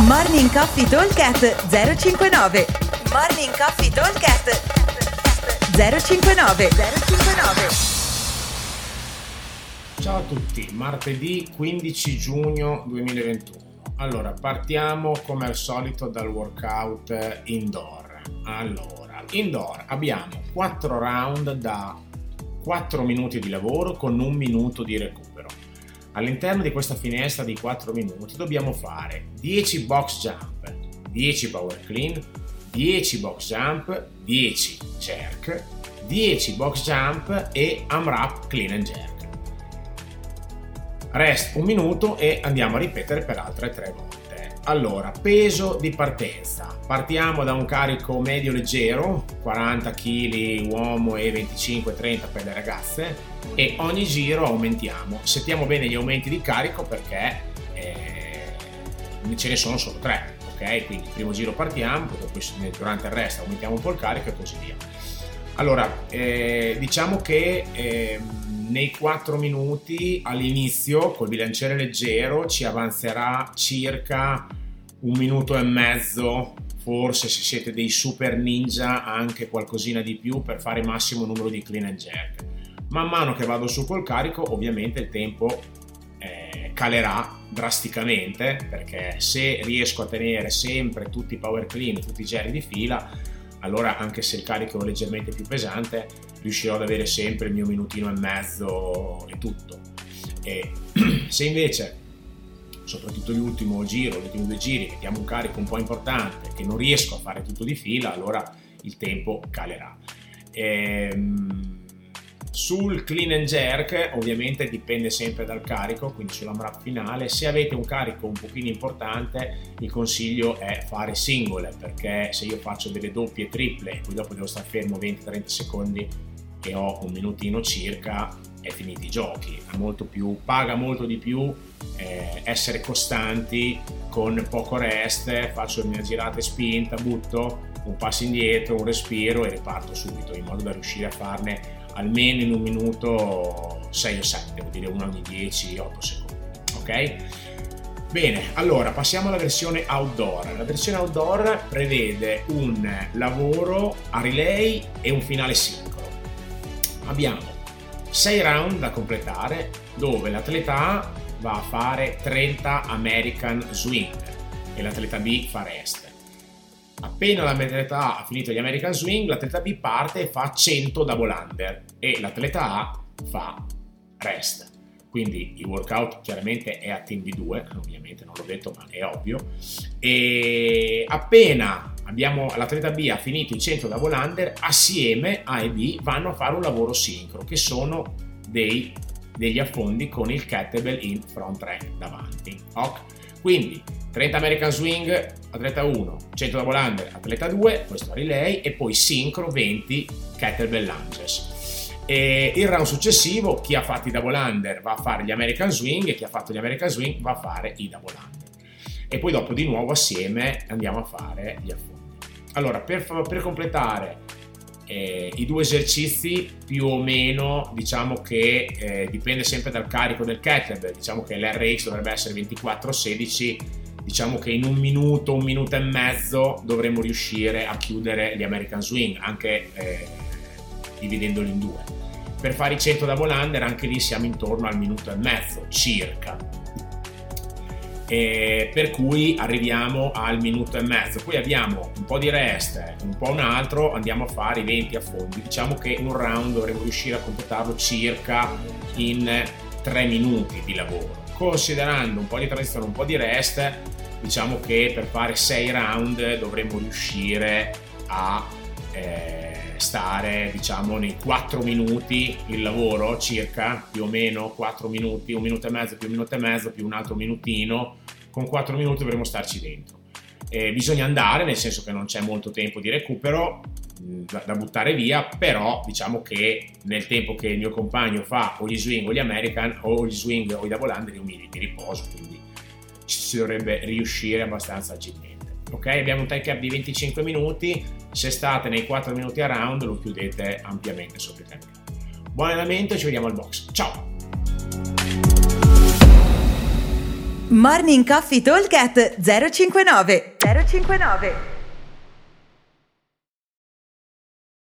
Morning Coffee Talkcast 059 Morning Coffee Talkcast 059 059 Ciao a tutti, martedì 15 giugno 2021. Allora, partiamo come al solito dal workout indoor. Allora, indoor abbiamo 4 round da 4 minuti di lavoro con un minuto di recupero. All'interno di questa finestra di 4 minuti dobbiamo fare 10 box jump, 10 power clean, 10 box jump, 10 jerk, 10 box jump e AMRAP clean and jerk. Rest un minuto e andiamo a ripetere per altre 3 volte. Allora, peso di partenza. Partiamo da un carico medio leggero, 40 kg uomo e 25-30 per le ragazze e ogni giro aumentiamo. Settiamo bene gli aumenti di carico perché eh, ce ne sono solo 3, ok? Quindi primo giro partiamo, poi durante il resto aumentiamo un po' il carico e così via. Allora, eh, diciamo che eh, nei 4 minuti all'inizio col bilanciere leggero ci avanzerà circa un minuto e mezzo. Forse se siete dei super ninja anche qualcosina di più per fare il massimo numero di clean and jerk. Man mano che vado su col carico ovviamente il tempo eh, calerà drasticamente perché se riesco a tenere sempre tutti i power clean tutti i jerk di fila allora anche se il carico è leggermente più pesante riuscirò ad avere sempre il mio minutino e mezzo e tutto. E se invece, soprattutto l'ultimo giro, gli ultimi due giri, mettiamo un carico un po' importante che non riesco a fare tutto di fila, allora il tempo calerà. Ehm, sul clean and jerk ovviamente dipende sempre dal carico, quindi sulla sull'AMRAP finale. Se avete un carico un pochino importante, il consiglio è fare singole, perché se io faccio delle doppie e triple e poi dopo devo stare fermo 20-30 secondi e ho un minutino circa, è finiti i giochi. Molto più, paga molto di più eh, essere costanti con poco rest, faccio le mie girate spinta, butto un passo indietro, un respiro e riparto subito in modo da riuscire a farne almeno in un minuto 6 o 7, vuol dire uno ogni 10-8 secondi. Ok? Bene, allora passiamo alla versione outdoor. La versione outdoor prevede un lavoro a relay e un finale sincro. Abbiamo 6 round da completare dove l'atleta A va a fare 30 American Swing e l'atleta B fa rest appena l'atleta A ha finito gli American Swing, l'atleta B parte e fa 100 double under e l'atleta A fa rest. Quindi il workout chiaramente è a team di 2, ovviamente non l'ho detto ma è ovvio. E appena abbiamo, l'atleta B ha finito i 100 double under, assieme A e B vanno a fare un lavoro sincro che sono dei, degli affondi con il kettlebell in front rack davanti. Okay? Quindi 30 American Swing, atleta 1, 100 double under, atleta 2, questo a relay, e poi sincro 20 kettlebell lunges. E il round successivo, chi ha fatto i double under va a fare gli American Swing e chi ha fatto gli American Swing va a fare i double under. E poi dopo di nuovo assieme andiamo a fare gli affondi. Allora, per, per completare eh, i due esercizi più o meno diciamo che eh, dipende sempre dal carico del kettlebell diciamo che l'RX dovrebbe essere 24-16 diciamo che in un minuto un minuto e mezzo dovremmo riuscire a chiudere gli American Swing anche eh, dividendoli in due per fare i 100 double under anche lì siamo intorno al minuto e mezzo circa eh, per cui arriviamo al minuto e mezzo. Poi abbiamo un po' di rest, un po' un altro, andiamo a fare i 20 affondi. Diciamo che un round dovremo riuscire a completarlo circa in 3 minuti di lavoro. Considerando un po' di transizione, un po' di rest, diciamo che per fare 6 round dovremmo riuscire a eh, stare diciamo nei 4 minuti il lavoro circa più o meno 4 minuti un minuto e mezzo più un minuto e mezzo più un altro minutino con 4 minuti dovremo starci dentro. Eh, bisogna andare, nel senso che non c'è molto tempo di recupero da, da, buttare via, però diciamo che nel tempo che il mio compagno fa o gli swing o gli American o gli swing o i double under io mi, mi riposo, quindi ci si dovrebbe riuscire abbastanza agilmente. Ok, abbiamo un time cap di 25 minuti, se state nei 4 minuti a round lo chiudete ampiamente sotto i tempi. Buon allenamento e ci vediamo al box. Ciao! Morning Coffee Talk 059 059